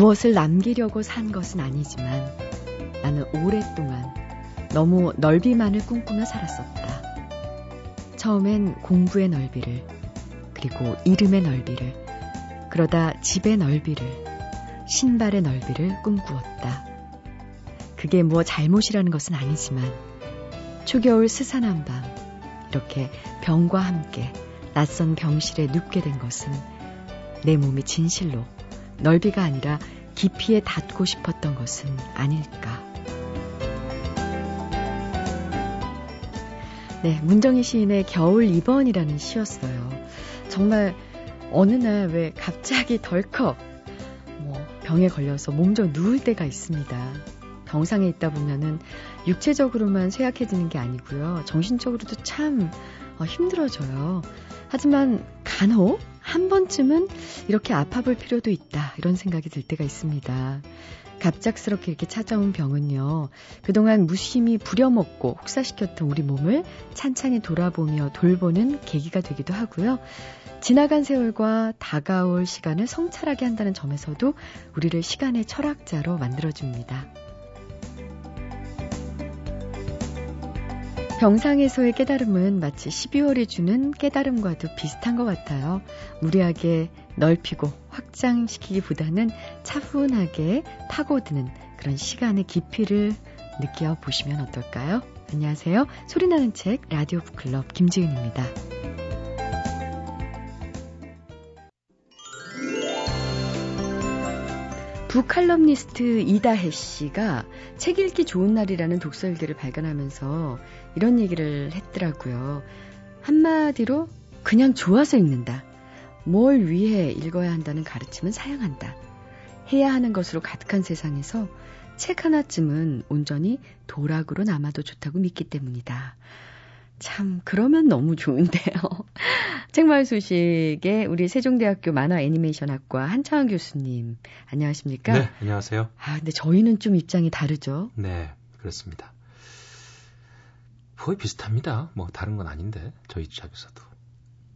무엇을 남기려고 산 것은 아니지만 나는 오랫동안 너무 넓이만을 꿈꾸며 살았었다. 처음엔 공부의 넓이를, 그리고 이름의 넓이를, 그러다 집의 넓이를, 신발의 넓이를 꿈꾸었다. 그게 뭐 잘못이라는 것은 아니지만 초겨울 스산한 밤 이렇게 병과 함께 낯선 병실에 눕게 된 것은 내 몸이 진실로 넓이가 아니라 깊이에 닿고 싶었던 것은 아닐까. 네, 문정희 시인의 겨울 2번이라는 시였어요. 정말 어느 날 왜 갑자기 덜컥 뭐 병에 걸려서 몸져 누울 때가 있습니다. 병상에 있다 보면은 육체적으로만 쇠약해지는 게 아니고요. 정신적으로도 참 어, 힘들어져요. 하지만 간혹 한 번쯤은 이렇게 아파 볼 필요도 있다. 이런 생각이 들 때가 있습니다. 갑작스럽게 이렇게 찾아온 병은요. 그동안 무심히 부려먹고 혹사시켰던 우리 몸을 찬찬히 돌아보며 돌보는 계기가 되기도 하고요. 지나간 세월과 다가올 시간을 성찰하게 한다는 점에서도 우리를 시간의 철학자로 만들어줍니다. 병상에서의 깨달음은 마치 12월이 주는 깨달음과도 비슷한 것 같아요. 무리하게 넓히고 확장시키기보다는 차분하게 파고드는 그런 시간의 깊이를 느껴보시면 어떨까요? 안녕하세요. 소리나는 책 라디오 북클럽 김지은입니다. 북칼럼니스트 이다혜 씨가 책 읽기 좋은 날이라는 독서일기를 발견하면서 이런 얘기를 했더라고요. 한마디로 그냥 좋아서 읽는다. 뭘 위해 읽어야 한다는 가르침은 사양한다. 해야 하는 것으로 가득한 세상에서 책 하나쯤은 온전히 도락으로 남아도 좋다고 믿기 때문이다. 참, 그러면 너무 좋은데요. 책마을 소식에 우리 세종대학교 만화 애니메이션학과 한창원 교수님, 안녕하십니까? 네, 안녕하세요. 아, 근데 저희는 좀 입장이 다르죠? 네, 그렇습니다. 거의 비슷합니다. 뭐, 다른 건 아닌데, 저희 입장에서도.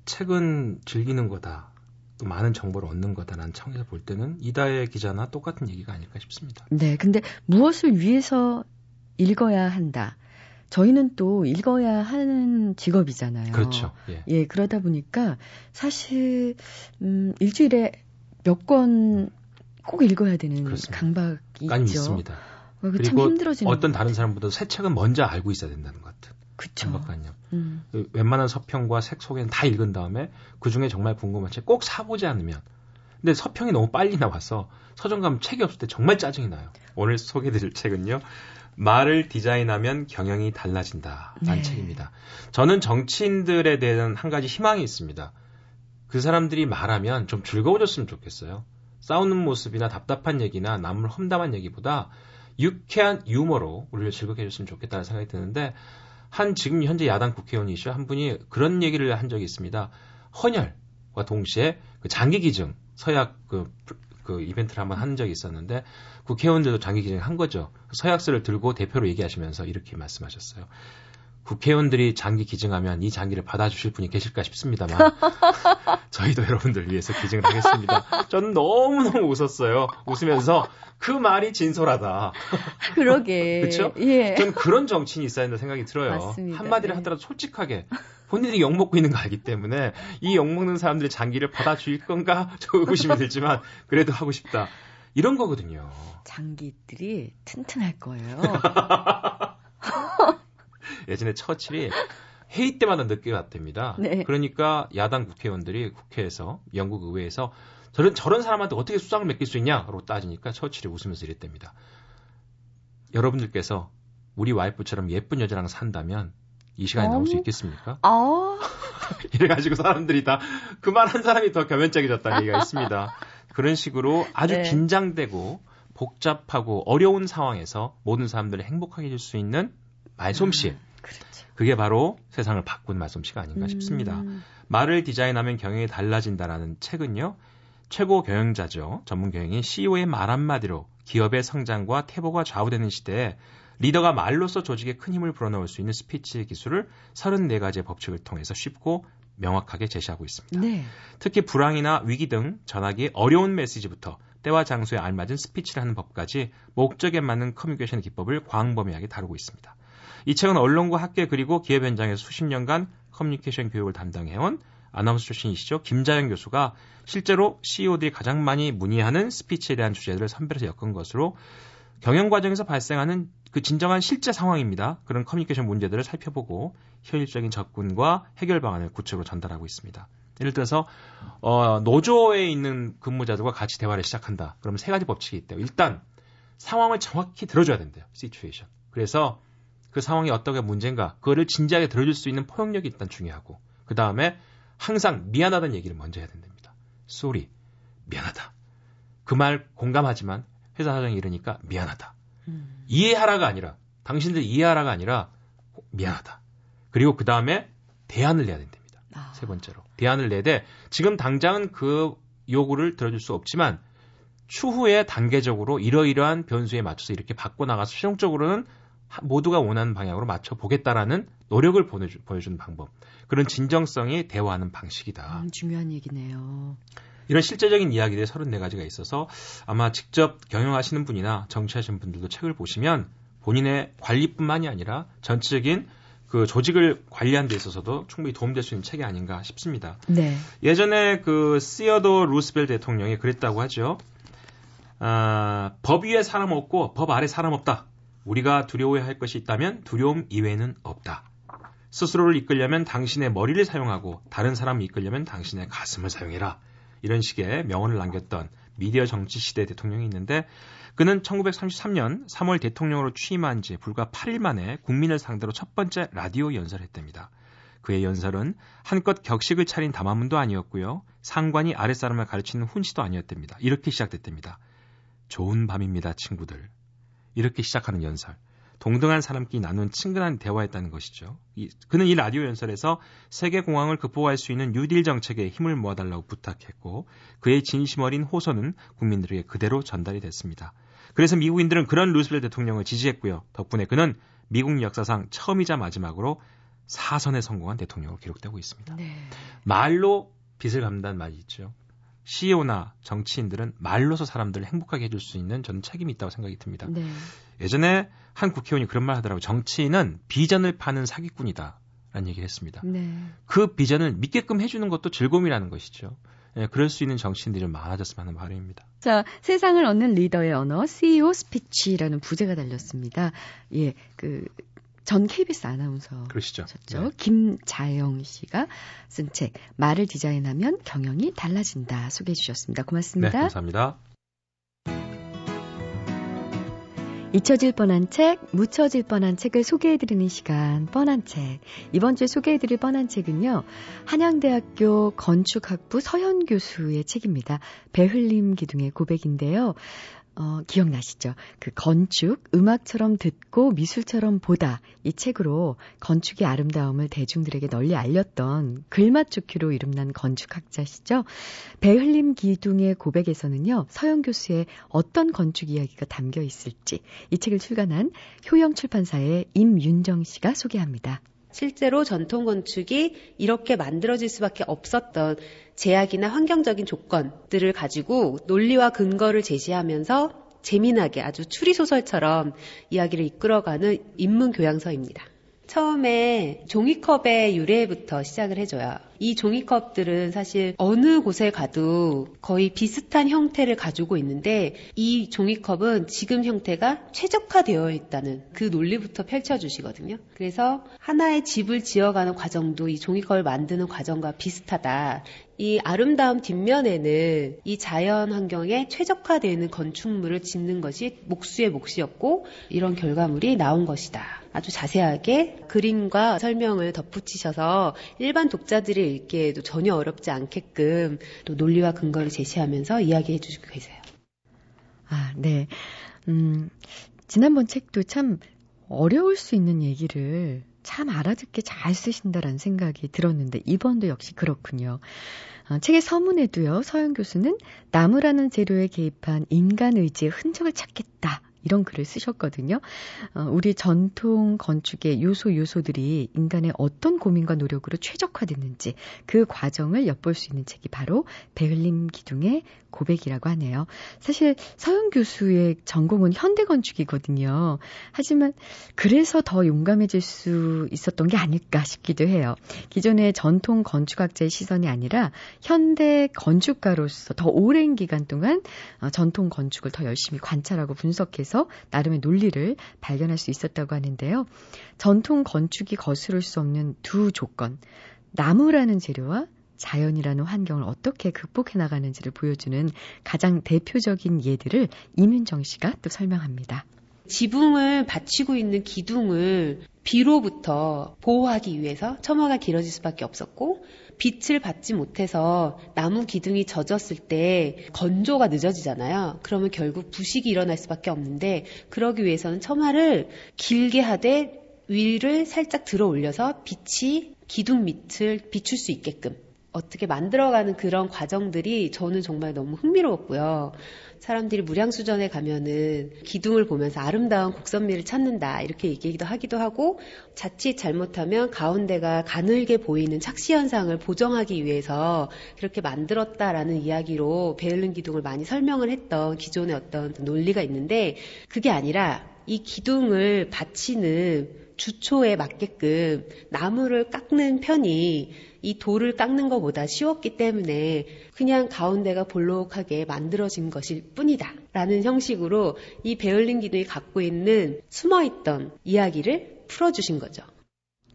책은 즐기는 거다. 또 많은 정보를 얻는 거다라는 청에서 볼 때는 이다혜 기자나 똑같은 얘기가 아닐까 싶습니다. 네, 근데 무엇을 위해서 읽어야 한다. 저희는 또 읽어야 하는 직업이잖아요. 그렇죠. 예. 예 그러다 보니까 사실 음 일주일에 몇 권 꼭 읽어야 되는 그렇습니다. 강박이 있죠. 있습니다. 어, 그리고 힘들어지는 어떤 다른 사람보다 새 책은 먼저 알고 있어야 된다는 것 같은. 그쵸. 강박관념. 음. 그 웬만한 서평과 색 소개는 다 읽은 다음에 그 중에 정말 궁금한 책 꼭 사보지 않으면. 근데 서평이 너무 빨리 나와서 서점 가면 책이 없을 때 정말 짜증이 나요. 오늘 소개드릴 책은요. 말을 디자인하면 경영이 달라진다. 라는 네. 책입니다. 저는 정치인들에 대한 한 가지 희망이 있습니다. 그 사람들이 말하면 좀 즐거워졌으면 좋겠어요. 싸우는 모습이나 답답한 얘기나 남을 험담한 얘기보다 유쾌한 유머로 우리를 즐겁게 해줬으면 좋겠다는 생각이 드는데 한 지금 현재 야당 국회의원이시죠. 한 분이 그런 얘기를 한 적이 있습니다. 헌혈과 동시에 그 장기 기증 서약 그, 그 이벤트를 한번 한 적이 있었는데 국회의원들도 장기 기증한 거죠. 서약서를 들고 대표로 얘기하시면서 이렇게 말씀하셨어요. 국회의원들이 장기 기증하면 이 장기를 받아주실 분이 계실까 싶습니다만 저희도 여러분들 위해서 기증을 하겠습니다. 저는 너무너무 웃었어요. 웃으면서 그 말이 진솔하다. 그러게. 그렇죠? 예. 전 그런 정치인이 있어야 된다 생각이 들어요. 맞습니다. 한마디를 네. 하더라도 솔직하게 본인들이 욕먹고 있는 거 알기 때문에 이 욕먹는 사람들의 장기를 받아줄 건가 저 의구심이 들지만 그래도 하고 싶다. 이런 거거든요. 장기들이 튼튼할 거예요. 예전에 처칠이 회의 때마다 늦게 왔답니다. 네. 그러니까 야당 국회의원들이 국회에서 영국 의회에서 저런 저런 사람한테 어떻게 수상을 맡길 수 있냐고 따지니까 처칠이 웃으면서 이랬답니다. 여러분들께서 우리 와이프처럼 예쁜 여자랑 산다면 이 시간에 나올 수 있겠습니까? 아. 이래가지고 사람들이 다 그만한 사람이 더 겸연쩍해졌다는 얘기가 있습니다. 그런 식으로 아주 네. 긴장되고 복잡하고 어려운 상황에서 모든 사람들을 행복하게 해줄 수 있는 말솜씨. 음, 그렇죠. 그게 바로 세상을 바꾼 말솜씨가 아닌가 음. 싶습니다. 말을 디자인하면 경영이 달라진다라는 책은요. 최고 경영자죠. 전문 경영인 CEO의 말 한마디로 기업의 성장과 퇴보가 좌우되는 시대에 리더가 말로써 조직에 큰 힘을 불어넣을 수 있는 스피치 기술을 34가지의 법칙을 통해서 쉽고 명확하게 제시하고 있습니다. 네. 특히 불황이나 위기 등 전하기 어려운 메시지부터 때와 장소에 알맞은 스피치를 하는 법까지 목적에 맞는 커뮤니케이션 기법을 광범위하게 다루고 있습니다. 이 책은 언론과 학계 그리고 기업 현장에서 수십 년간 커뮤니케이션 교육을 담당해온 아나운서 출신이시죠. 김자영 교수가 실제로 CEO들이 가장 많이 문의하는 스피치에 대한 주제들을 선별해서 엮은 것으로 경영 과정에서 발생하는 그 진정한 실제 상황입니다. 그런 커뮤니케이션 문제들을 살펴보고 현실적인 접근과 해결 방안을 구체적으로 전달하고 있습니다. 예를 들어서 어, 노조에 있는 근무자들과 같이 대화를 시작한다. 그러면 세 가지 법칙이 있대요. 일단 상황을 정확히 들어줘야 된대요. situation. 그래서 그 상황이 어떻게 문제인가 그거를 진지하게 들어줄 수 있는 포용력이 일단 중요하고 그 다음에 항상 미안하다는 얘기를 먼저 해야 된답니다. sorry 미안하다. 그 말 공감하지만 회사 사정이 이러니까 미안하다. 음. 이해하라가 아니라 당신들 이해하라가 아니라 미안하다. 그리고 그 다음에 대안을 내야 된답니다. 아. 세 번째로 대안을 내되 지금 당장은 그 요구를 들어줄 수 없지만 추후에 단계적으로 이러이러한 변수에 맞춰서 이렇게 바꿔 나가서 최종적으로는 모두가 원하는 방향으로 맞춰 보겠다라는 노력을 보내주, 보여주는 방법. 그런 진정성이 대화하는 방식이다. 음, 중요한 얘기네요. 이런 실제적인 이야기들이 34가지가 있어서 아마 직접 경영하시는 분이나 정치하시는 분들도 책을 보시면 본인의 관리뿐만이 아니라 전체적인 그 조직을 관리하는 데 있어서도 충분히 도움될 수 있는 책이 아닌가 싶습니다. 네. 예전에 그 시어도 루스벨 대통령이 그랬다고 하죠. 아, 법 위에 사람 없고 법 아래 사람 없다. 우리가 두려워해야 할 것이 있다면 두려움 이외에는 없다. 스스로를 이끌려면 당신의 머리를 사용하고 다른 사람을 이끌려면 당신의 가슴을 사용해라. 이런 식의 명언을 남겼던 미디어 정치 시대 대통령이 있는데 그는 1933년 3월 대통령으로 취임한 지 불과 8일 만에 국민을 상대로 첫 번째 라디오 연설을 했답니다. 그의 연설은 한껏 격식을 차린 담화문도 아니었고요. 상관이 아랫사람을 가르치는 훈시도 아니었답니다. 이렇게 시작됐답니다. 좋은 밤입니다, 친구들. 이렇게 시작하는 연설. 동등한 사람끼리 나눈 친근한 대화였다는 것이죠. 이, 그는 이 라디오 연설에서 세계 공황을 극복할 수 있는 뉴딜 정책에 힘을 모아달라고 부탁했고 그의 진심 어린 호소는 국민들에게 그대로 전달이 됐습니다. 그래서 미국인들은 그런 루스벨 대통령을 지지했고요. 덕분에 그는 미국 역사상 처음이자 마지막으로 사선에 성공한 대통령으로 기록되고 있습니다. 네. 말로 빚을 갚는다는 말이 있죠. CEO나 정치인들은 말로서 사람들을 행복하게 해줄 수 있는 저는 책임이 있다고 생각이 듭니다. 네. 예전에 한 국회의원이 그런 말 하더라고요. 정치인은 비전을 파는 사기꾼이다. 라는 얘기를 했습니다. 네. 그 비전을 믿게끔 해주는 것도 즐거움이라는 것이죠. 예, 그럴 수 있는 정치인들이 좀 많아졌으면 하는 바람입니다. 자, 세상을 얻는 리더의 언어, CEO 스피치라는 부제가 달렸습니다. 예, 그, 전 KBS 아나운서. 그러시죠. 네. 김자영 씨가 쓴 책, 말을 디자인하면 경영이 달라진다 소개해 주셨습니다. 고맙습니다. 네, 감사합니다. 잊혀질 뻔한 책, 묻혀질 뻔한 책을 소개해드리는 시간, 뻔한 책. 이번 주에 소개해드릴 뻔한 책은요, 한양대학교 건축학부 서현 교수의 책입니다. 배흘림 기둥의 고백인데요. 어, 기억나시죠? 그 건축, 음악처럼 듣고 미술처럼 보다 이 책으로 건축의 아름다움을 대중들에게 널리 알렸던 글맞추기로 이름난 건축학자시죠. 배흘림 기둥의 고백에서는요, 서영 교수의 어떤 건축 이야기가 담겨 있을지 이 책을 출간한 효영 출판사의 임윤정 씨가 소개합니다. 실제로 전통 건축이 이렇게 만들어질 수밖에 없었던 제약이나 환경적인 조건들을 가지고 논리와 근거를 제시하면서 재미나게 아주 추리소설처럼 이야기를 이끌어가는 인문 교양서입니다. 처음에 종이컵의 유래부터 시작을 해줘요. 이 종이컵들은 사실 어느 곳에 가도 거의 비슷한 형태를 가지고 있는데 이 종이컵은 지금 형태가 최적화되어 있다는 그 논리부터 펼쳐주시거든요. 그래서 하나의 집을 지어가는 과정도 이 종이컵을 만드는 과정과 비슷하다. 이 아름다운 뒷면에는 이 자연 환경에 최적화되는 건축물을 짓는 것이 목수의 몫이었고 이런 결과물이 나온 것이다. 아주 자세하게 그림과 설명을 덧붙이셔서 일반 독자들이 읽기에도 전혀 어렵지 않게끔 또 논리와 근거를 제시하면서 이야기해 주시고 계세요. 아, 네. 음, 지난번 책도 참 어려울 수 있는 얘기를 참 알아듣게 잘 쓰신다라는 생각이 들었는데 이번도 역시 그렇군요. 어, 책의 서문에도요, 서영 교수는 나무라는 재료에 개입한 인간 의지의 흔적을 찾겠다. 이런 글을 쓰셨거든요. 어, 우리 전통 건축의 요소 요소들이 인간의 어떤 고민과 노력으로 최적화됐는지 그 과정을 엿볼 수 있는 책이 바로 베를린 기둥의 고백이라고 하네요. 사실 서영 교수의 전공은 현대 건축이거든요. 하지만 그래서 더 용감해질 수 있었던 게 아닐까 싶기도 해요. 기존의 전통 건축학자의 시선이 아니라 현대 건축가로서 더 오랜 기간 동안 어, 전통 건축을 더 열심히 관찰하고 분석해서 나름의 논리를 발견할 수 있었다고 하는데요. 전통 건축이 거스를 수 없는 두 조건. 나무라는 재료와 자연이라는 환경을 어떻게 극복해 나가는지를 보여주는 가장 대표적인 예들을 이민정 씨가 또 설명합니다. 지붕을 받치고 있는 기둥을 비로부터 보호하기 위해서 처마가 길어질 수밖에 없었고 빛을 받지 못해서 나무 기둥이 젖었을 때 건조가 늦어지잖아요. 그러면 결국 부식이 일어날 수밖에 없는데 그러기 위해서는 처마를 길게 하되 위를 살짝 들어 올려서 빛이 기둥 밑을 비출 수 있게끔 어떻게 만들어가는 그런 과정들이 저는 정말 너무 흥미로웠고요. 사람들이 무량수전에 가면은 기둥을 보면서 아름다운 곡선미를 찾는다 이렇게 얘기도 하기도 하고 자칫 잘못하면 가운데가 가늘게 보이는 착시 현상을 보정하기 위해서 그렇게 만들었다라는 이야기로 베를린 기둥을 많이 설명을 했던 기존의 어떤 논리가 있는데 그게 아니라 이 기둥을 받치는 주초에 맞게끔 나무를 깎는 편이 이 돌을 깎는 것보다 쉬웠기 때문에 그냥 가운데가 볼록하게 만들어진 것일 뿐이다. 라는 형식으로 이 베를린 기둥이 갖고 있는 숨어있던 이야기를 풀어주신 거죠.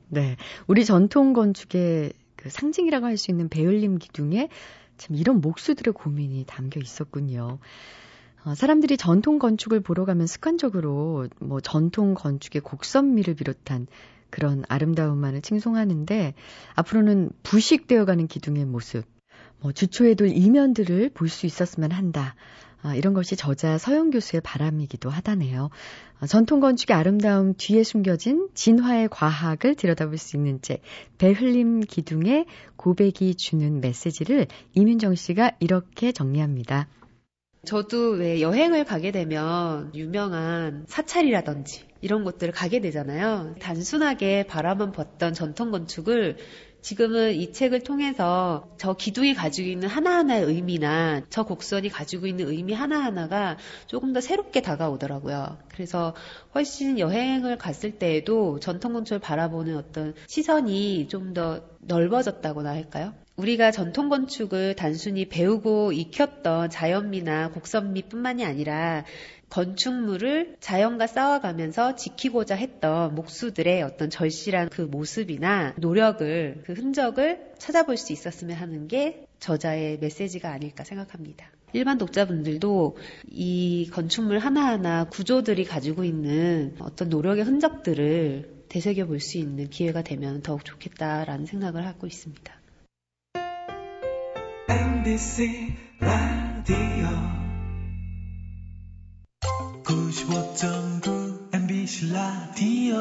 네. 우리 전통 건축의 그 상징이라고 할 수 있는 베를린 기둥에 참 이런 목수들의 고민이 담겨 있었군요. 어, 사람들이 전통 건축을 보러 가면 습관적으로 뭐 전통 건축의 곡선미를 비롯한 그런 아름다움만을 칭송하는데 앞으로는 부식되어가는 기둥의 모습, 뭐 주초에도 이면들을 볼 수 있었으면 한다. 아, 이런 것이 저자 서영 교수의 바람이기도 하다네요. 아, 전통 건축의 아름다움 뒤에 숨겨진 진화의 과학을 들여다볼 수 있는 책, 배흘림 기둥의 고백이 주는 메시지를 이민정 씨가 이렇게 정리합니다. 저도 왜 여행을 가게 되면 유명한 사찰이라든지 이런 곳들을 가게 되잖아요. 단순하게 바라만 봤던 전통 건축을 지금은 이 책을 통해서 저 기둥이 가지고 있는 하나하나의 의미나 저 곡선이 가지고 있는 의미 하나하나가 조금 더 새롭게 다가오더라고요. 그래서 훨씬 여행을 갔을 때에도 전통 건축을 바라보는 어떤 시선이 좀 더 넓어졌다고나 할까요? 우리가 전통 건축을 단순히 배우고 익혔던 자연미나 곡선미뿐만이 아니라 건축물을 자연과 싸워가면서 지키고자 했던 목수들의 어떤 절실한 그 모습이나 노력을 그 흔적을 찾아볼 수 있었으면 하는 게 저자의 메시지가 아닐까 생각합니다. 일반 독자분들도 이 건축물 하나하나 구조들이 가지고 있는 어떤 노력의 흔적들을 되새겨 볼 수 있는 기회가 되면 더욱 좋겠다라는 생각을 하고 있습니다. MBC 라디오 95.9 MBC 라디오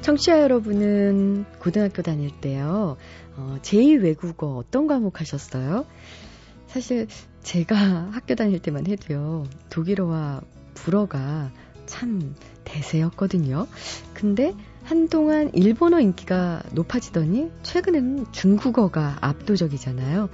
청취자 여러분은 고등학교 다닐 때요, 어, 제2외국어 어떤 과목 하셨어요? 사실 제가 학교 다닐 때만 해도요, 독일어와 불어가 참 대세였거든요. 근데 한동안 일본어 인기가 높아지더니 최근에는 중국어가 압도적이잖아요.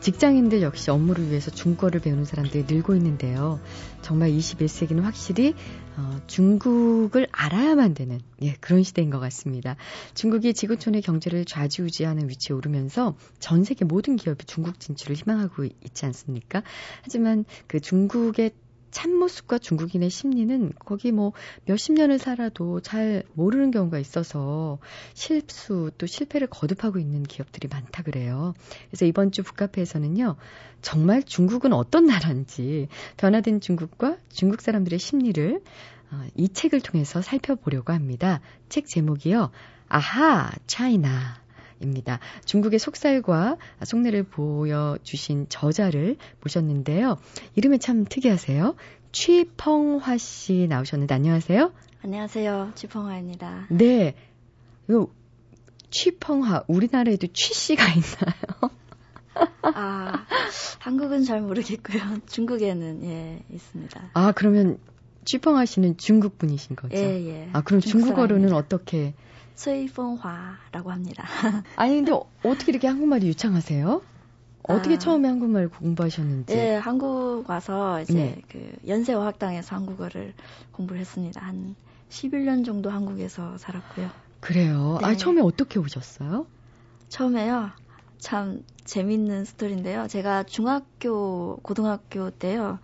직장인들 역시 업무를 위해서 중국어를 배우는 사람들이 늘고 있는데요. 정말 21세기는 확실히 어, 중국을 알아야만 되는 예, 그런 시대인 것 같습니다. 중국이 지구촌의 경제를 좌지우지하는 위치에 오르면서 전 세계 모든 기업이 중국 진출을 희망하고 있지 않습니까? 하지만 그 중국의 참모습과 중국인의 심리는 거기 뭐 몇십 년을 살아도 잘 모르는 경우가 있어서 실수 또 실패를 거듭하고 있는 기업들이 많다 그래요. 그래서 이번 주 북카페에서는요. 정말 중국은 어떤 나라인지 변화된 중국과 중국 사람들의 심리를 어, 이 책을 통해서 살펴보려고 합니다. 책 제목이요. 아하, 차이나. 입니다. 중국의 속살과 속내를 보여주신 저자를 모셨는데요. 이름이 참 특이하세요. 취펑화 씨 나오셨는데 안녕하세요. 안녕하세요. 취펑화입니다. 네. 요 취펑화 우리나라에도 취 씨가 있나요? 아, 한국은 잘 모르겠고요. 중국에는 예 있습니다. 아 그러면 쥐펑아 씨는 중국 분이신 거죠? 예 예. 아 그럼 중국어로는 사람입니다. 어떻게? 스이펑화라고 합니다. 아니 근데 어떻게 이렇게 한국말이 유창하세요? 어떻게 아, 처음에 한국말 공부하셨는지? 예, 한국 와서 이제 네. 그 연세어학당에서 한국어를 공부를 했습니다. 한 11년 정도 한국에서 살았고요. 그래요. 아, 네. 아 처음에 어떻게 오셨어요? 처음에요. 참 재밌는 스토리인데요. 제가 중학교, 고등학교 때요.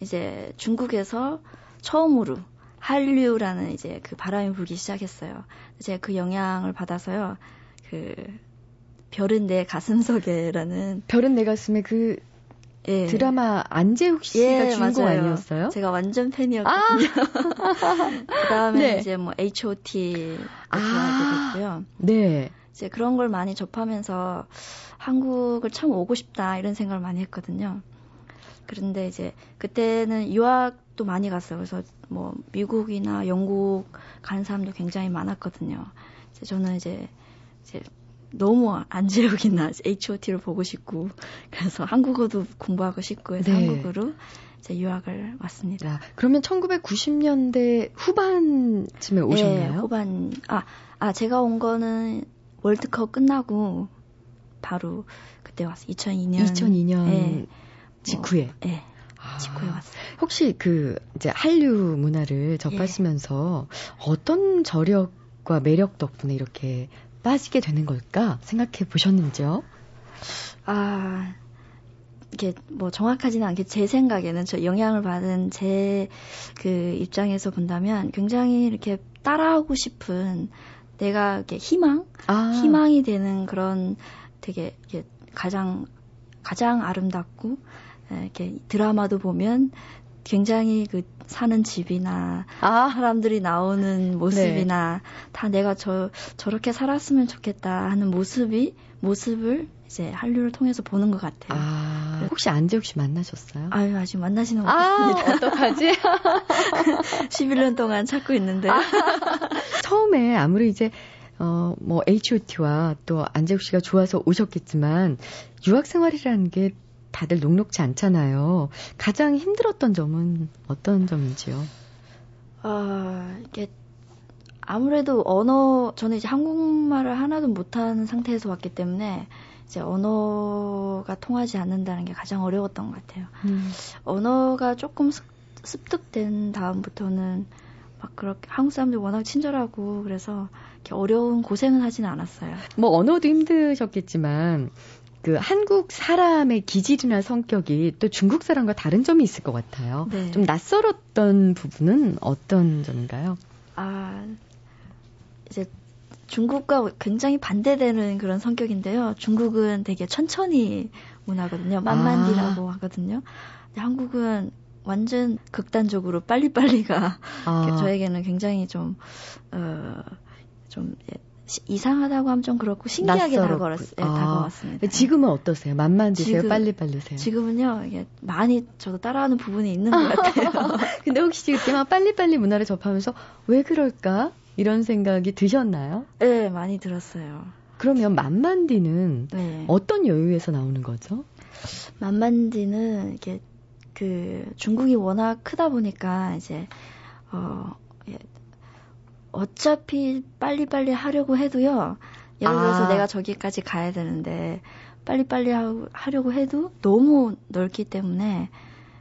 이제 중국에서 처음으로 한류라는 이제 그 바람이 불기 시작했어요. 제가 그 영향을 받아서요. 그 별은 내 가슴속에라는 별은 내 가슴에 그 예. 드라마 안재욱 씨가 예, 주인공 맞아요. 아니었어요? 제가 완전 팬이었거든요. 그 다음에 네. 이제 뭐 H.O.T. 아. 좋아하게 됐고요. 네. 이제 그런 걸 많이 접하면서 한국을 참 오고 싶다 이런 생각을 많이 했거든요. 그런데 이제 그때는 유학 도 많이 갔어요. 그래서 뭐 미국이나 영국 가는 사람도 굉장히 많았거든요. 이제 저는 이제 이제 너무 안재욱이나 H.O.T.를 보고 싶고 그래서 한국어도 공부하고 싶고 해서 네. 한국으로 이제 유학을 왔습니다. 자, 그러면 1990년대 후반쯤에 오셨나요? 네, 후반 아, 아 제가 온 거는 월드컵 끝나고 바로 그때 왔어요. 2002년. 2002년 네. 직후에. 네, 아, 직후에 왔어요. 혹시 그 이제 한류 문화를 접하시면서 어떤 저력과 매력 덕분에 이렇게 빠지게 되는 걸까 생각해 보셨는지요? 아, 이게 뭐 정확하지는 않게 제 생각에는 저 영향을 받은 제 그 입장에서 본다면 굉장히 이렇게 따라하고 싶은 내가 이렇게 희망, 아, 희망이 되는 그런 되게 이렇게 가장 가장 아름답고 에, 이렇게 드라마도 보면 굉장히 그 사는 집이나 아, 사람들이 나오는 모습이나 다 내가 저 저렇게 살았으면 좋겠다 하는 모습이 모습을 이제 한류를 통해서 보는 것 같아요. 아, 혹시 안재욱 씨 만나셨어요? 아유 아직 만나지는 아, 못했습니다. 어떡하지? 11년 동안 찾고 있는데 아. 처음에 아무리 이제 어, 뭐 H.O.T.와 또 안재욱 씨가 좋아서 오셨겠지만 유학 생활이라는 게 다들 녹록지 않잖아요. 가장 힘들었던 점은 어떤 점인지요? 아 이게 아무래도 언어 저는 이제 한국말을 하나도 못하는 상태에서 왔기 때문에 이제 언어가 통하지 않는다는 게 가장 어려웠던 것 같아요. 언어가 조금 습, 습득된 다음부터는 막 그렇게 한국 사람들 워낙 친절하고 그래서 이렇게 어려운 고생은 하지는 않았어요. 뭐 언어도 힘드셨겠지만 그 한국 사람의 기질이나 성격이 또 중국 사람과 다른 점이 있을 것 같아요. 네. 좀 낯설었던 부분은 어떤 점인가요? 아, 이제 중국과 굉장히 반대되는 그런 성격인데요. 중국은 되게 천천히 문화거든요. 만만디라고 하거든요. 근데 한국은 완전 극단적으로 빨리빨리가 아, 저에게는 굉장히 좀, 어, 좀 예, 시- 이상하다고 하면 좀 그렇고 신기하게. 다가왔, 예, 아, 다가왔습니다. 지금은 어떠세요? 만만디세요? 지금- 빨리 빨리세요? 지금은요, 이게 많이 저도 따라하는 부분이 있는 것 같아요. 근데 혹시 그때 막 빨리빨리 문화를 접하면서 왜 그럴까? 이런 생각이 드셨나요? 네, 많이 들었어요. 그러면 만만디는 네. 어떤 여유에서 나오는 거죠? 만만디는 이게 그 중국이 워낙 크다 보니까 이제 어 예, 어차피 빨리빨리 하려고 해도요. 예를 들어서 아. 내가 저기까지 가야 되는데 빨리빨리 하, 하려고 해도 너무 넓기 때문에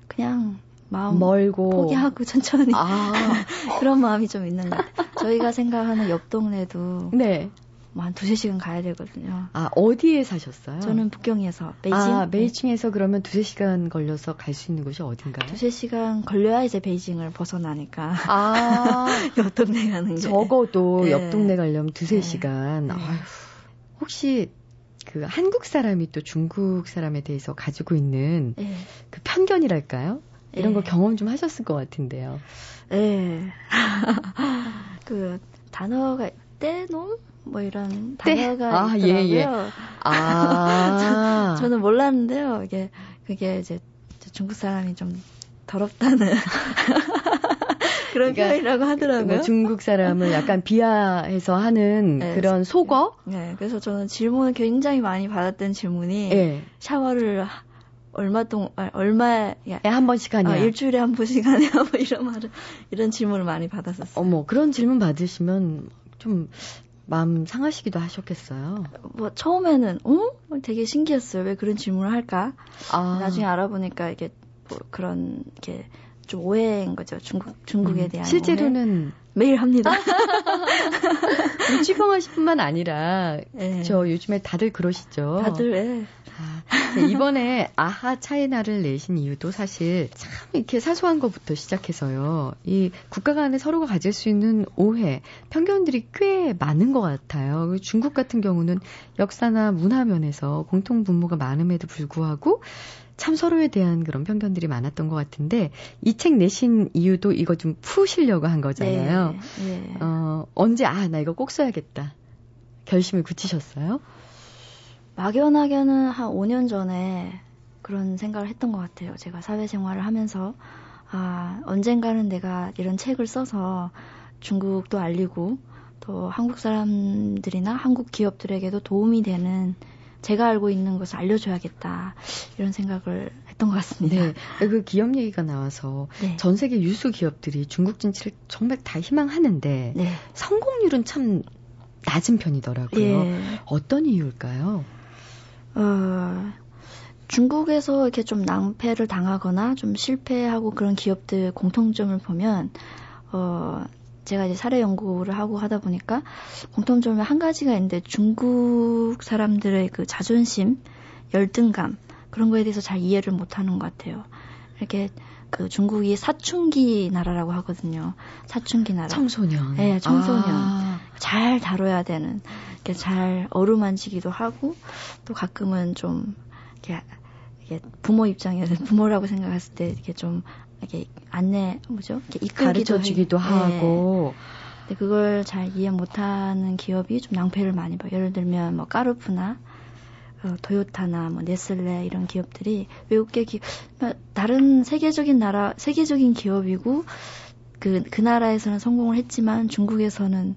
그냥 마음 멀고 포기하고 천천히 아, 그런 마음이 좀 있는 것 같아요. 저희가 생각하는 옆 동네도 네. 뭐 한 두세 시간 가야 되거든요. 아, 어디에 사셨어요? 저는 북경에서 베이징 아, 네. 베이징에서 그러면 두세 시간 걸려서 갈 수 있는 곳이 어딘가요? 두세 시간 걸려야 이제 베이징을 벗어나니까 아, 옆 동네 가는 게 적어도 네. 옆 동네 가려면 두세 네. 시간. 네. 아휴, 혹시 그 한국 사람이 또 중국 사람에 대해서 가지고 있는 예. 그 편견이랄까요? 이런 예. 거 경험 좀 하셨을 것 같은데요. 예. 그 단어가 떼놈 뭐 이런 떼? 단어가 아, 있더라고요. 예, 예. 아, 저 는 몰랐는데요. 이게 그게 이제 중국 사람이 좀 더럽다는 그런 그러니까, 표현이라고 하더라고요. 뭐 중국 사람을 약간 비하해서 하는 네, 그런 속어? 네, 그래서 저는 질문을 굉장히 많이 받았던 질문이 네. 샤워를 얼마 동 아, 얼마 한 번씩 하냐? 아, 일주일에 한 번씩 하냐? 뭐 이런 말을 이런 질문을 많이 받았었어요. 어머 그런 질문 받으시면 좀 마음 상하시기도 하셨겠어요. 뭐 처음에는 어 되게 신기했어요. 왜 그런 질문을 할까? 아. 나중에 알아보니까 이게 뭐 그런 이게 좀 오해인 거죠. 중국 중국에 음, 대한 실제로는 오해. 매일 합니다. 취봉하실 뿐만 아니라 네. 저 요즘에 다들 그러시죠. 다들 네. 아, 네, 이번에 아하 차이나를 내신 이유도 사실 참 이렇게 사소한 것부터 시작해서요. 이 국가 간에 서로가 가질 수 있는 오해, 편견들이 꽤 많은 것 같아요. 중국 같은 경우는 역사나 문화 면에서 공통 분모가 많음에도 불구하고 참 서로에 대한 그런 편견들이 많았던 것 같은데 이 책 내신 이유도 이거 좀 푸시려고 한 거잖아요. 네, 네. 어, 언제 아 나 이거 꼭 써야겠다 결심을 굳히셨어요? 막연하게는 한 5년 전에 그런 생각을 했던 것 같아요. 제가 사회생활을 하면서 아 언젠가는 내가 이런 책을 써서 중국도 알리고 또 한국 사람들이나 한국 기업들에게도 도움이 되는 제가 알고 있는 것을 알려줘야겠다 이런 생각을 했던 것 같습니다. 네, 그 기업 얘기가 나와서 네. 전 세계 유수 기업들이 중국 진출을 정말 다 희망하는데 네. 성공률은 참 낮은 편이더라고요. 예. 어떤 이유일까요? 어, 중국에서 이렇게 좀 낭패를 당하거나 좀 실패하고 그런 기업들 공통점을 보면 어, 제가 이제 사례 연구를 하고 하다 보니까 공통점이 한 가지가 있는데 중국 사람들의 그 자존심, 열등감 그런 거에 대해서 잘 이해를 못 하는 것 같아요. 이렇게 그 중국이 사춘기 나라라고 하거든요. 사춘기 나라. 청소년. 네, 청소년. 아. 잘 다뤄야 되는. 이렇게 잘 어루만지기도 하고 또 가끔은 좀 이렇게, 이렇게 부모 입장에서 부모라고 생각했을 때 이렇게 좀 이렇게 안내 뭐죠? 이렇게 이끌기도 주기도 네. 하고. 근데 그걸 잘 이해 못하는 기업이 좀 낭패를 많이 봐요. 예를 들면 뭐 까르푸나 어, 토요타나 뭐 네슬레 이런 기업들이 외국계 기뭐 다른 세계적인 나라 세계적인 기업이고 그 그 나라에서는 성공을 했지만 중국에서는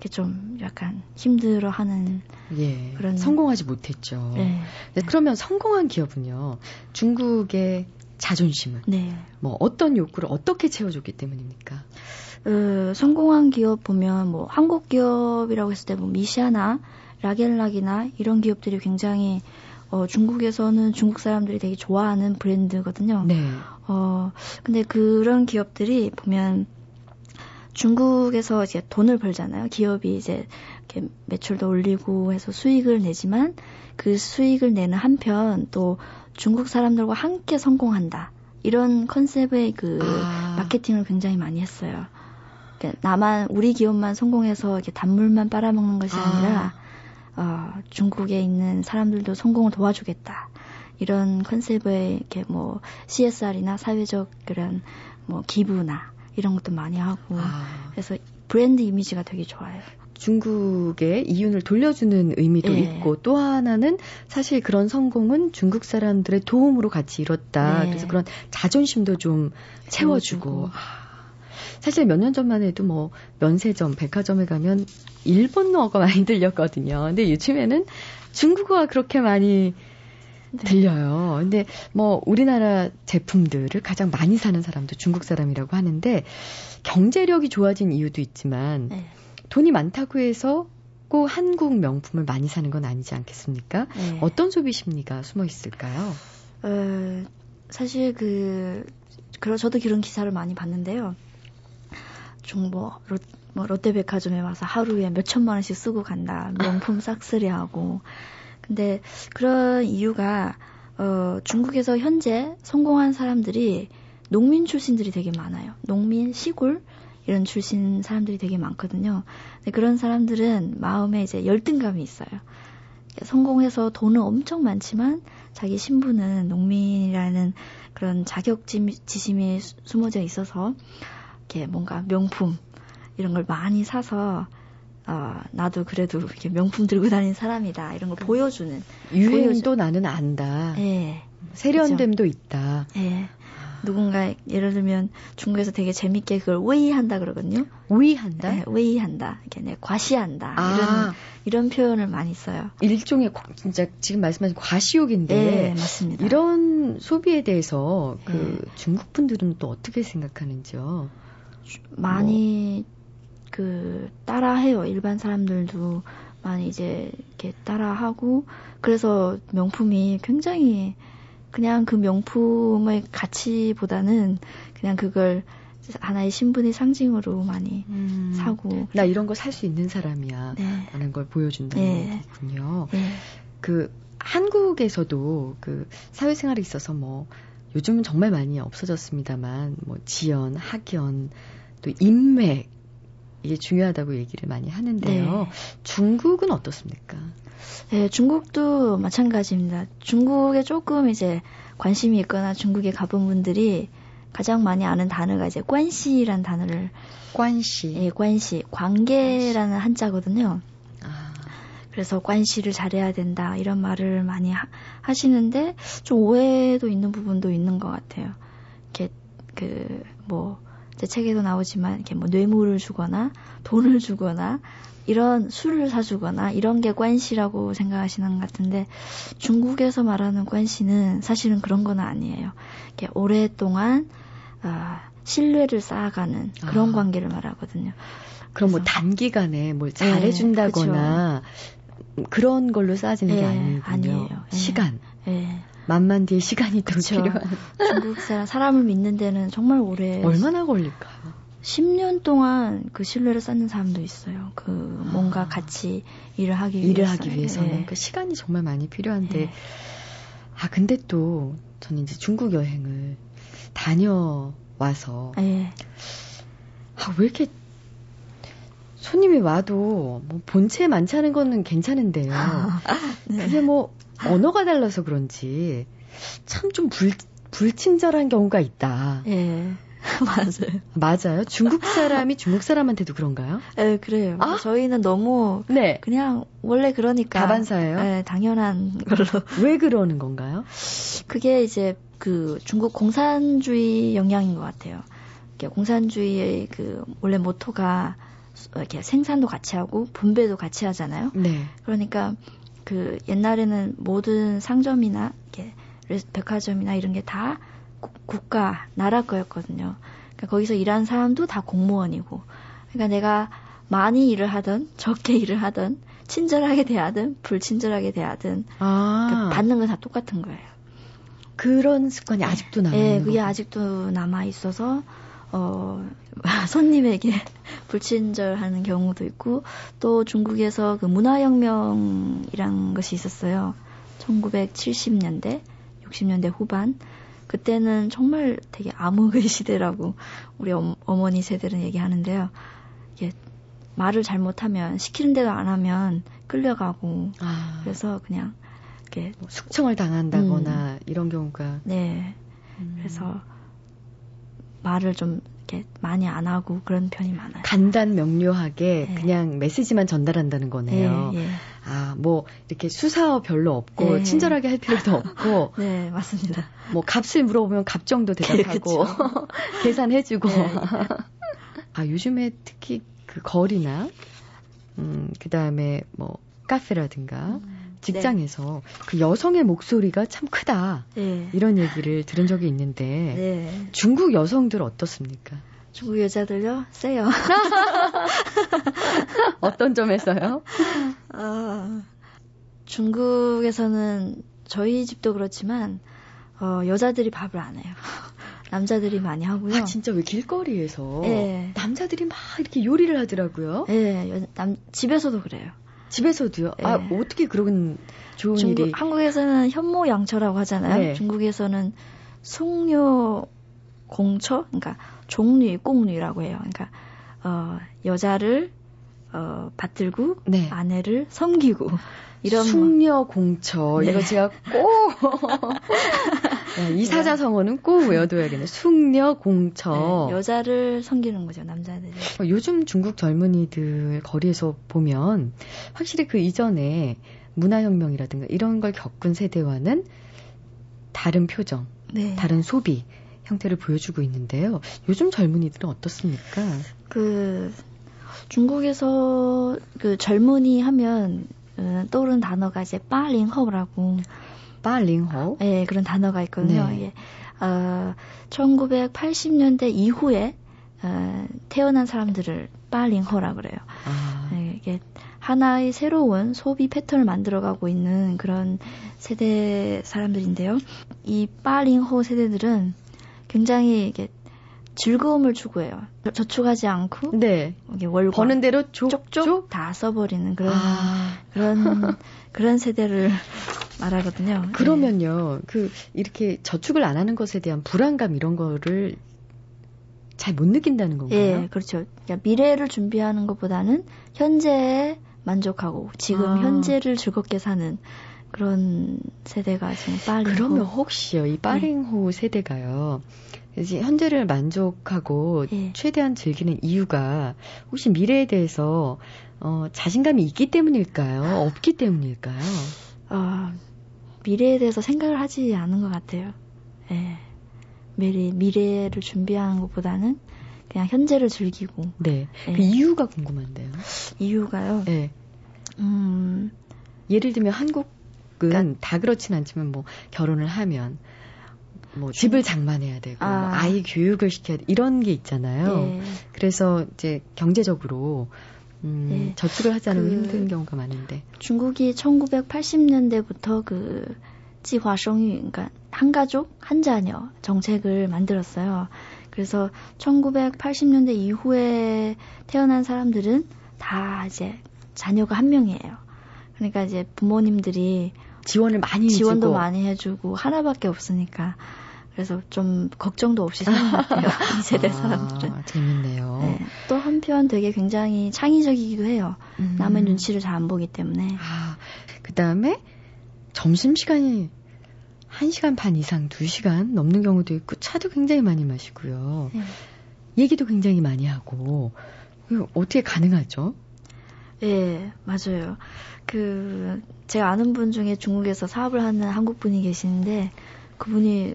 이렇게 좀 약간 힘들어하는 예, 그런 성공하지 못했죠. 네. 그러면 성공한 기업은요 중국의 자존심은 네. 뭐 어떤 욕구를 어떻게 채워줬기 때문입니까? 어, 성공한 기업 보면 뭐 한국 기업이라고 했을 때 뭐 미샤나 라겔락이나 이런 기업들이 굉장히 어, 중국에서는 중국 사람들이 되게 좋아하는 브랜드거든요. 네. 어, 근데 그런 기업들이 보면 중국에서 이제 돈을 벌잖아요. 기업이 이제 이렇게 매출도 올리고 해서 수익을 내지만 그 수익을 내는 한편 또 중국 사람들과 함께 성공한다. 이런 컨셉의 그 아. 마케팅을 굉장히 많이 했어요. 그러니까 나만 우리 기업만 성공해서 이렇게 단물만 빨아먹는 것이 아. 아니라 어, 중국에 있는 사람들도 성공을 도와주겠다. 이런 컨셉의 이렇게 뭐 CSR이나 사회적 그런 뭐 기부나 이런 것도 많이 하고 아. 그래서 브랜드 이미지가 되게 좋아요. 중국의 이윤을 돌려주는 의미도 네. 있고 또 하나는 사실 그런 성공은 중국 사람들의 도움으로 같이 이뤘다. 네. 그래서 그런 자존심도 좀 채워주고. 아. 사실 몇 년 전만 해도 뭐 면세점, 백화점에 가면 일본어가 많이 들렸거든요. 근데 요즘에는 중국어가 그렇게 많이 네. 들려요. 근데 뭐 우리나라 제품들을 가장 많이 사는 사람도 중국 사람이라고 하는데 경제력이 좋아진 이유도 있지만 네. 돈이 많다고 해서 꼭 한국 명품을 많이 사는 건 아니지 않겠습니까? 네. 어떤 소비 심리가 숨어 있을까요? 어, 사실 그, 그런 저도 그런 기사를 많이 봤는데요. 중뭐 뭐 롯데백화점에 와서 하루에 몇 천만 원씩 쓰고 간다. 명품 싹쓸이하고. 근데 그런 이유가 어 중국에서 현재 성공한 사람들이 농민 출신들이 되게 많아요. 농민 시골 이런 출신 사람들이 되게 많거든요. 근데 그런 사람들은 마음에 이제 열등감이 있어요. 성공해서 돈은 엄청 많지만 자기 신분은 농민이라는 그런 자격지심이 숨어져 있어서 이렇게 뭔가 명품 이런 걸 많이 사서 어, 나도 그래도 이렇게 명품 들고 다니는 사람이다 이런 걸 보여주는 유행도 보여주... 나는 안다. 네. 세련됨도 그렇죠? 있다. 네. 누군가 예를 들면 중국에서 되게 재밌게 그걸 웨이한다 그러거든요. 웨이한다? 네, 웨이한다. 이렇게 네, 과시한다. 아. 이런 이런 표현을 많이 써요. 일종의 진짜 지금 말씀하신 과시욕인데 네, 맞습니다. 이런 소비에 대해서 그 네. 중국 분들은 또 어떻게 생각하는지요? 많이 뭐. 그 따라해요. 일반 사람들도 많이 이제 이렇게 따라하고 그래서 명품이 굉장히 그냥 그 명품의 가치보다는 그냥 그걸 하나의 신분의 상징으로 많이 음, 사고 나 이런 거 살 수 있는 사람이야 네. 라는 걸 보여준다는 네. 거군요. 네. 그 한국에서도 그 사회생활에 있어서 뭐 요즘은 정말 많이 없어졌습니다만 뭐 지연, 학연, 또 인맥 이게 중요하다고 얘기를 많이 하는데요. 네. 중국은 어떻습니까? 네, 중국도 마찬가지입니다. 중국에 조금 이제 관심이 있거나 중국에 가본 분들이 가장 많이 아는 단어가 이제 관시라는 단어를 관시. 예, 관시. 관계라는 한자거든요. 아. 그래서 관시를 잘해야 된다 이런 말을 많이 하, 하시는데 좀 오해도 있는 부분도 있는 것 같아요. 이렇게 그뭐 제 책에도 나오지만 이렇게 뭐 뇌물을 주거나 돈을 주거나 이런 술을 사주거나 이런 게 관시라고 생각하시는 것 같은데 중국에서 말하는 관시는 사실은 그런 건 아니에요. 이렇게 오랫동안 아, 신뢰를 쌓아가는 그런 아. 관계를 말하거든요. 그럼 뭐 단기간에 뭘 잘해준다거나 네, 그런 걸로 쌓아지는 네, 게 아니군요. 아니에요. 네. 시간. 네. 만만 뒤에 시간이 더 그쵸. 필요한. 중국 사람, 사람을 믿는 데는 정말 오래. 얼마나 걸릴까요? 10년 동안 그 신뢰를 쌓는 사람도 있어요. 그 뭔가 아. 같이 일을 하기 위해서. 일을 하기 위해서는 네. 그 시간이 정말 많이 필요한데. 네. 아 근데 또 저는 이제 중국 여행을 다녀와서 네. 아 왜 이렇게 손님이 와도 뭐 본체 많지 않은 거는 괜찮은데요. 네. 그게 뭐 언어가 달라서 그런지 참 좀 불, 불친절한 경우가 있다. 예. 맞아요. 맞아요. 중국 사람이 중국 사람한테도 그런가요? 네, 그래요. 아? 저희는 너무 네. 그냥 원래 그러니까 다반사예요. 네, 당연한 걸로. 왜 그러는 건가요? 그게 이제 그 중국 공산주의 영향인 것 같아요. 공산주의의 그 원래 모토가 이렇게 생산도 같이 하고 분배도 같이 하잖아요. 네. 그러니까 그 옛날에는 모든 상점이나 이렇게 백화점이나 이런 게 다 국가 나라 거였거든요. 그러니까 거기서 일하는 사람도 다 공무원이고. 그러니까 내가 많이 일을 하든 적게 일을 하든 친절하게 대하든 불친절하게 대하든 아. 그러니까 받는 건 다 똑같은 거예요. 그런 습관이 아직도 남아 있는 네, 그게 아직도 남아 있어서 어, 손님에게 불친절하는 경우도 있고, 또 중국에서 그 문화혁명이란 것이 있었어요. 1970년대, 60년대 후반. 그때는 정말 되게 암흑의 시대라고 우리 어, 머니 세대는 얘기하는데요. 이게 말을 잘못하면 시키는 대로 안 하면 끌려가고 아. 그래서 그냥 이렇게 뭐 숙청을 당한다거나 음. 이런 경우가 네. 음. 그래서 말을 좀 이렇게 많이 안 하고 그런 편이 많아요. 간단 명료하게 네. 그냥 메시지만 전달한다는 거네요. 네, 네. 아, 뭐 이렇게 수사어 별로 없고 네. 친절하게 할 필요도 없고. 네, 맞습니다. 뭐 값을 물어보면 값 정도 대답하고 계산해 주고. 네. 아, 요즘에 특히 그 거리나 음, 그다음에 뭐 카페라든가 음. 직장에서 네. 그 여성의 목소리가 참 크다. 네. 이런 얘기를 들은 적이 있는데 네. 중국 여성들 어떻습니까? 중국 여자들요? 세요. 어떤 점에서요? 아, 중국에서는 저희 집도 그렇지만 어, 여자들이 밥을 안 해요. 남자들이 많이 하고요. 아, 진짜 왜 길거리에서 네. 남자들이 막 이렇게 요리를 하더라고요. 네, 남, 집에서도 그래요. 집에서도요? 네. 아, 어떻게 그런 좋은 중국, 일이. 한국에서는 현모양처라고 하잖아요. 네. 중국에서는 숙녀 공처? 그러니까 종류, 꽁류라고 해요. 그러니까, 어, 여자를, 어, 받들고, 네. 아내를 섬기고. 이런 숙녀 공처 네. 이거 제가 꼭 네, 이 사자 성어는 꼭 외워둬야겠네. 숙녀 공처. 네, 여자를 섬기는 거죠 남자들이. 어, 요즘 중국 젊은이들 거리에서 보면 확실히 그 이전에 문화혁명이라든가 이런 걸 겪은 세대와는 다른 표정, 네. 다른 소비, 형태를 보여주고 있는데요. 요즘 젊은이들은 어떻습니까? 그 중국에서 그 젊은이 하면 어, 떠오르는 단어가 이제 빠링허라고 빠링허? 예, 그런 단어가 있거든요. 네. 예. 어, 1980년대 이후에 어, 태어난 사람들을 빠링허라 그래요. 아, 예, 이게 하나의 새로운 소비 패턴을 만들어가고 있는 그런 세대 사람들인데요. 이 빠링호 세대들은 굉장히 이게 즐거움을 추구해요. 저 축하지 않고 네. 월급 버는 대로 쪽쪽 쪽쪽. 다 써버리는 그런 아, 그런 그런 세대를 말하거든요. 예. 그러면요, 그 이렇게 저축을 안 하는 것에 대한 불안감 이런 거를 잘 못 느낀다는 건가요? 예, 그렇죠. 그러니까 미래를 준비하는 것보다는 현재에 만족하고 지금 아. 현재를 즐겁게 사는 그런 세대가 지금 빨리 그러면 혹시요, 이 빠링호 세대가요, 이제 현재를 만족하고 예. 최대한 즐기는 이유가 혹시 미래에 대해서 어, 자신감이 있기 때문일까요? 없기 때문일까요? 어, 미래에 대해서 생각을 하지 않은 것 같아요. 예. 미래, 미래를 준비하는 것보다는 그냥 현재를 즐기고 네. 예. 그 이유가 궁금한데요. 이유가요. 네. 음, 예를 들면 한국은 그러니까 다 그렇진 않지만 뭐 결혼을 하면 뭐 집을 장만해야 되고 아. 뭐 아이 교육을 시켜야 돼 이런 게 있잖아요. 예. 그래서 이제 경제적으로 음, 예. 저축을 하지 않으면 그- 힘든 경우가 많은데. 중국이 1980년대부터 그 지화성유, 그러니까 한 가족 한 자녀 정책을 만들었어요. 그래서 1980년대 이후에 태어난 사람들은 다 이제 자녀가 한 명이에요. 그러니까 이제 부모님들이 지원을 많이 지원도 해주고. 많이 해주고 하나밖에 없으니까 그래서 좀 걱정도 없이 사는 것 같아요. 이 세대 사람들은. 아, 재밌네요. 네. 또 한편 되게 굉장히 창의적이기도 해요. 음. 남의 눈치를 잘 안 보기 때문에. 아, 그 다음에 점심시간이 1시간 반 이상, 2시간 넘는 경우도 있고, 차도 굉장히 많이 마시고요. 네. 얘기도 굉장히 많이 하고, 어떻게 가능하죠? 예, 맞아요. 그, 제가 아는 분 중에 중국에서 사업을 하는 한국 분이 계시는데, 그분이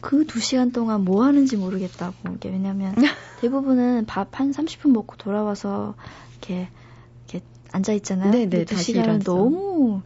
그 두 시간 동안 뭐 하는지 모르겠다고. 이게 왜냐면 대부분은 밥 한 30분 먹고 돌아와서 이렇게, 이렇게 앉아있잖아요. 네, 근데 네, 두 시간을. 너무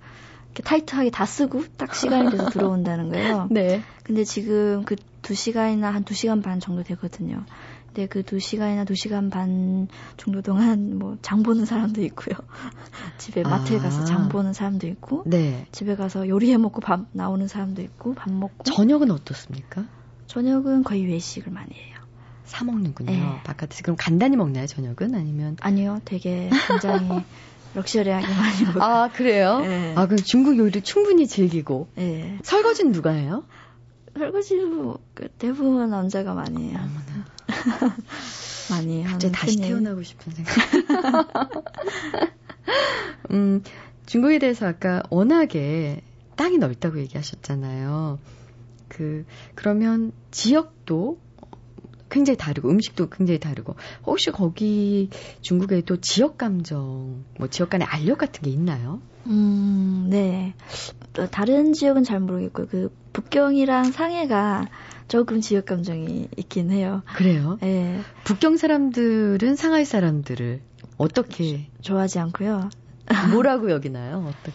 이렇게 타이트하게 다 쓰고 딱 시간이 돼서 들어온다는 거예요. 네. 근데 지금 그 두 시간이나 한 두 시간 반 정도 되거든요. 근데 그 두 시간이나 두 시간 반 정도 동안 뭐 장 보는 사람도 있고요. 집에 마트에 아. 가서 장 보는 사람도 있고, 네. 집에 가서 요리해 먹고 밥 나오는 사람도 있고, 밥 먹고. 저녁은 어떻습니까? 저녁은 거의 외식을 많이 해요. 사 먹는군요. 네. 바깥에서. 그럼 간단히 먹나요, 저녁은? 아니면? 아니요, 되게 굉장히 럭셔리하게 많이 먹어요. 아, 그래요? 네. 아, 그럼 중국 요리를 충분히 즐기고. 예. 설거지는 누가 해요? 설거지도 그 대부분 남자가 많이 해요. 어머나. 많이 하는 갑자기 다시. 태어나고 싶은 생각. 음, 중국에 대해서 아까 워낙에 땅이 넓다고 얘기하셨잖아요. 그, 그러면 지역도 굉장히 다르고, 음식도 굉장히 다르고, 혹시 거기 중국에도 지역 감정, 뭐 지역 간의 알력 같은 게 있나요? 음, 네. 또 다른 지역은 잘 모르겠고요. 그 북경이랑 상해가 조금 지역 감정이 있긴 해요. 그래요? 예. 북경 사람들은 상하이 사람들을 어떻게, 좋아하지 않고요. 뭐라고 여기나요? 어떻게?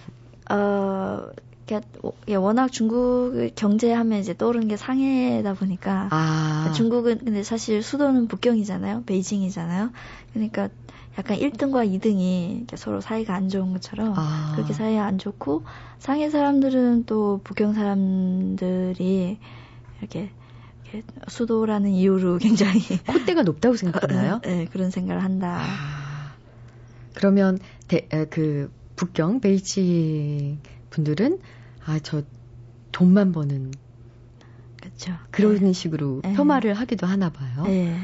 어, 그러니까 예, 워낙 중국 경제하면 이제 떠오르는 게 상해다 보니까 아. 중국은 근데 사실 수도는 북경이잖아요. 베이징이잖아요. 그러니까 약간 1등과 2등이 서로 사이가 안 좋은 것처럼 아. 그렇게 사이가 안 좋고 상해 사람들은 또 북경 사람들이 이렇게, 이렇게 수도라는 이유로 굉장히 콧대가 높다고 생각하나요? 네, 그런 생각을 한다. 아, 그러면 대, 에, 그 북경 베이징 분들은 아 저 돈만 버는 그렇죠. 그런 식으로 네. 폄하를 하기도 하나 봐요. 네.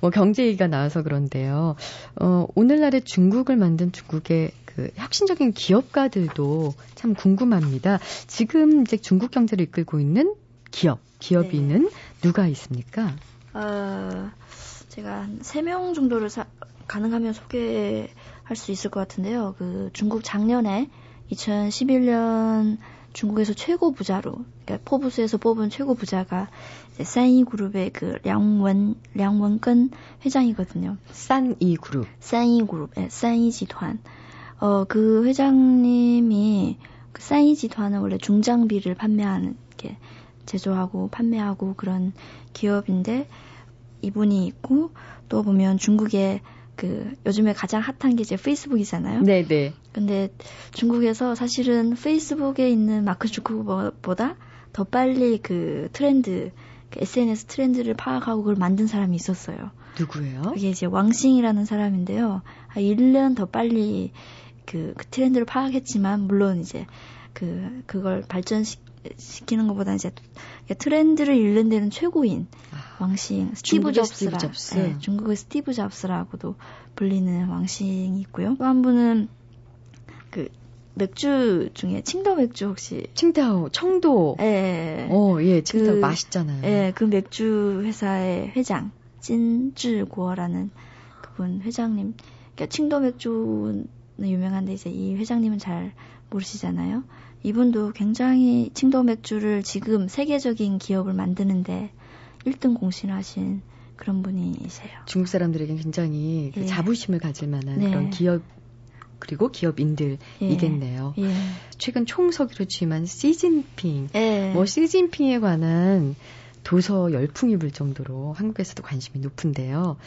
어, 뭐 경제 얘기가 나와서 그런데요. 어, 오늘날의 중국을 만든 중국의 그 혁신적인 기업가들도 참 궁금합니다. 지금 이제 중국 경제를 이끌고 있는 기업, 기업인은 네. 누가 있습니까? 어, 제가 한 3명 정도를 사- 가능하면 소개할 수 있을 것 같은데요. 그 중국 작년에 2011년 중국에서 최고 부자로 그러니까 포브스에서 뽑은 최고 부자가 산이 그룹의 그 량원 량원근 회장이거든요. 산이 그룹. 산이 그룹, 예, 산이集团. 어, 그 회장님이 그 산이集团은 원래 중장비를 판매하는 게 제조하고 판매하고 그런 기업인데 이분이 있고 또 보면 중국의 그 요즘에 가장 핫한 게 이제 페이스북이잖아요. 네, 네. 근데 중국에서 사실은 페이스북에 있는 마크 주크버보다 더 빨리 그 트렌드 그 SNS 트렌드를 파악하고 그걸 만든 사람이 있었어요. 누구예요? 그게 이제 왕싱이라는 사람인데요. 1년 더 빨리 그, 그 트렌드를 파악했지만 물론 이제 그 그걸 발전시키는 것보다 이제 트렌드를 읽는 데는 최고인 아, 왕싱 스티브 잡스라 잡스. 네, 중국의 스티브 잡스라고도 불리는 왕싱이 있고요. 또 한 분은 그 맥주 중에 칭더 맥주 혹시 칭다오 청도 예, 예. 어, 예, 칭다오 그, 맛있잖아요. 예, 그 맥주 회사의 회장 찐즈고라는 그분 회장님. 그러니까 칭더 맥주는 유명한데 이제 이 회장님은 잘 모르시잖아요. 이분도 굉장히 칭더 맥주를 지금 세계적인 기업을 만드는데 1등 공신하신 그런 분이세요. 중국 사람들에게 굉장히 그 예. 자부심을 가질 만한 네. 그런 기업 그리고 기업인들이겠네요. 예. 예. 최근 총서기로 취임한 시진핑, 예. 뭐 시진핑에 관한 도서 열풍이 불 정도로 한국에서도 관심이 높은데요.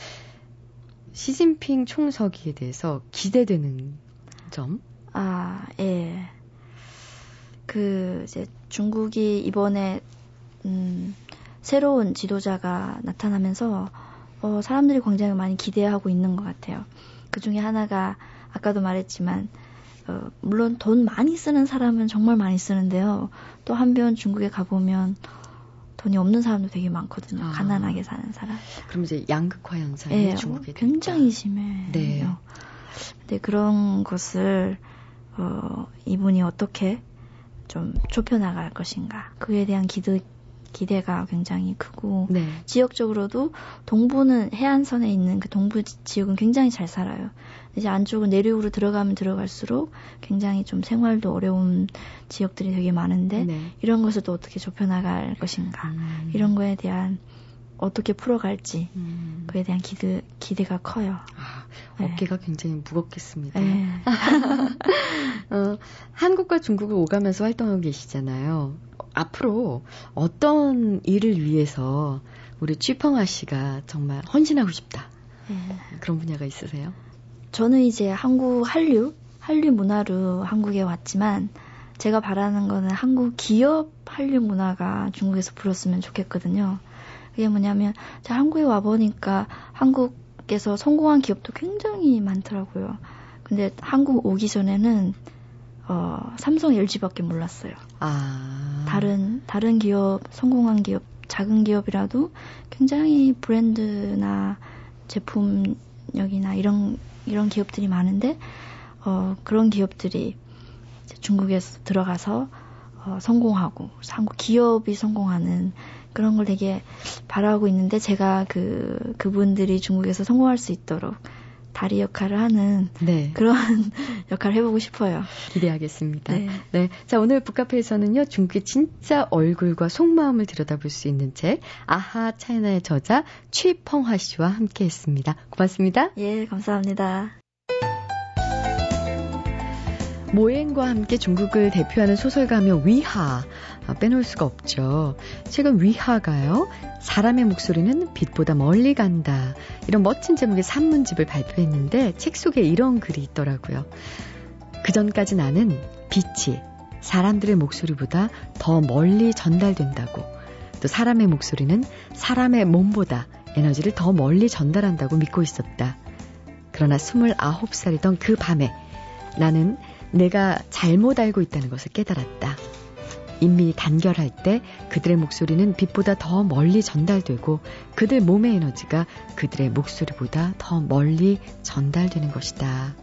시진핑 총서기에 대해서 기대되는 점? 아, 예. 그 이제 중국이 이번에 음, 새로운 지도자가 나타나면서 어, 사람들이 굉장히 많이 기대하고 있는 것 같아요. 그 중에 하나가 아까도 말했지만 어, 물론 돈 많이 쓰는 사람은 정말 많이 쓰는데요. 또 한편 중국에 가보면 돈이 없는 사람도 되게 많거든요. 아. 가난하게 사는 사람. 그럼 이제 양극화 현상이 네, 중국에 굉장히 심해요. 네. 근데 그런 것을 어, 이분이 어떻게 좀 좁혀나갈 것인가. 그에 대한 기대, 기대가 굉장히 크고 네. 지역적으로도 동부는 해안선에 있는 그 동부 지역은 굉장히 잘 살아요. 이제 안쪽은 내륙으로 들어가면 들어갈수록 굉장히 좀 생활도 어려운 지역들이 되게 많은데 네. 이런 것을 또 어떻게 좁혀나갈 것인가 음. 이런 거에 대한 어떻게 풀어갈지 음. 그에 대한 기대 기대가 커요. 아, 어깨가 네. 굉장히 무겁겠습니다. 네. 어, 한국과 중국을 오가면서 활동하고 계시잖아요. 앞으로 어떤 일을 위해서 우리 취펑아 씨가 정말 헌신하고 싶다. 네. 그런 분야가 있으세요? 저는 이제 한국 한류, 한류 문화로 한국에 왔지만 제가 바라는 거는 한국 기업 한류 문화가 중국에서 불었으면 좋겠거든요. 그게 뭐냐면 제가 한국에 와 보니까 한국에서 성공한 기업도 굉장히 많더라고요. 근데 한국 오기 전에는 어, 삼성 LG밖에 몰랐어요. 아. 다른 다른 기업 성공한 기업 작은 기업이라도 굉장히 브랜드나 제품력이나 이런 이런 기업들이 많은데 어, 그런 기업들이 중국에서 들어가서 어, 성공하고 한국 기업이 성공하는 그런 걸 되게 바라고 있는데 제가 그 그분들이 중국에서 성공할 수 있도록 다리 역할을 하는 네. 그런 역할을 해보고 싶어요. 기대하겠습니다. 네. 네. 자, 오늘 북카페에서는요, 중국의 진짜 얼굴과 속마음을 들여다볼 수 있는 책, 아하 차이나의 저자 취펑화 씨와 함께 했습니다. 고맙습니다. 예, 감사합니다. 모엔과 함께 중국을 대표하는 소설가며 위하 아, 빼놓을 수가 없죠. 최근 위하가요. 사람의 목소리는 빛보다 멀리 간다. 이런 멋진 제목의 산문집을 발표했는데 책 속에 이런 글이 있더라고요. 그 전까지 나는 빛이 사람들의 목소리보다 더 멀리 전달된다고. 또 사람의 목소리는 사람의 몸보다 에너지를 더 멀리 전달한다고 믿고 있었다. 그러나 29살이던 그 밤에 나는 내가 잘못 알고 있다는 것을 깨달았다. 인민이 단결할 때 그들의 목소리는 빛보다 더 멀리 전달되고 그들 몸의 에너지가 그들의 목소리보다 더 멀리 전달되는 것이다.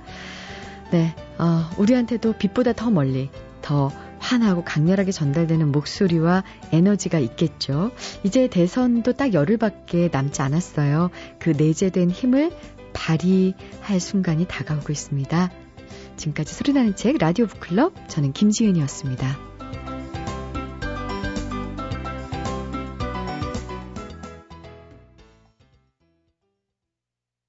네, 어, 우리한테도 빛보다 더 멀리, 더 환하고 강렬하게 전달되는 목소리와 에너지가 있겠죠. 이제 대선도 딱 열흘밖에 남지 않았어요. 그 내재된 힘을 발휘할 순간이 다가오고 있습니다. 지금까지 소리나는 책 라디오 북클럽 저는 김지은이었습니다.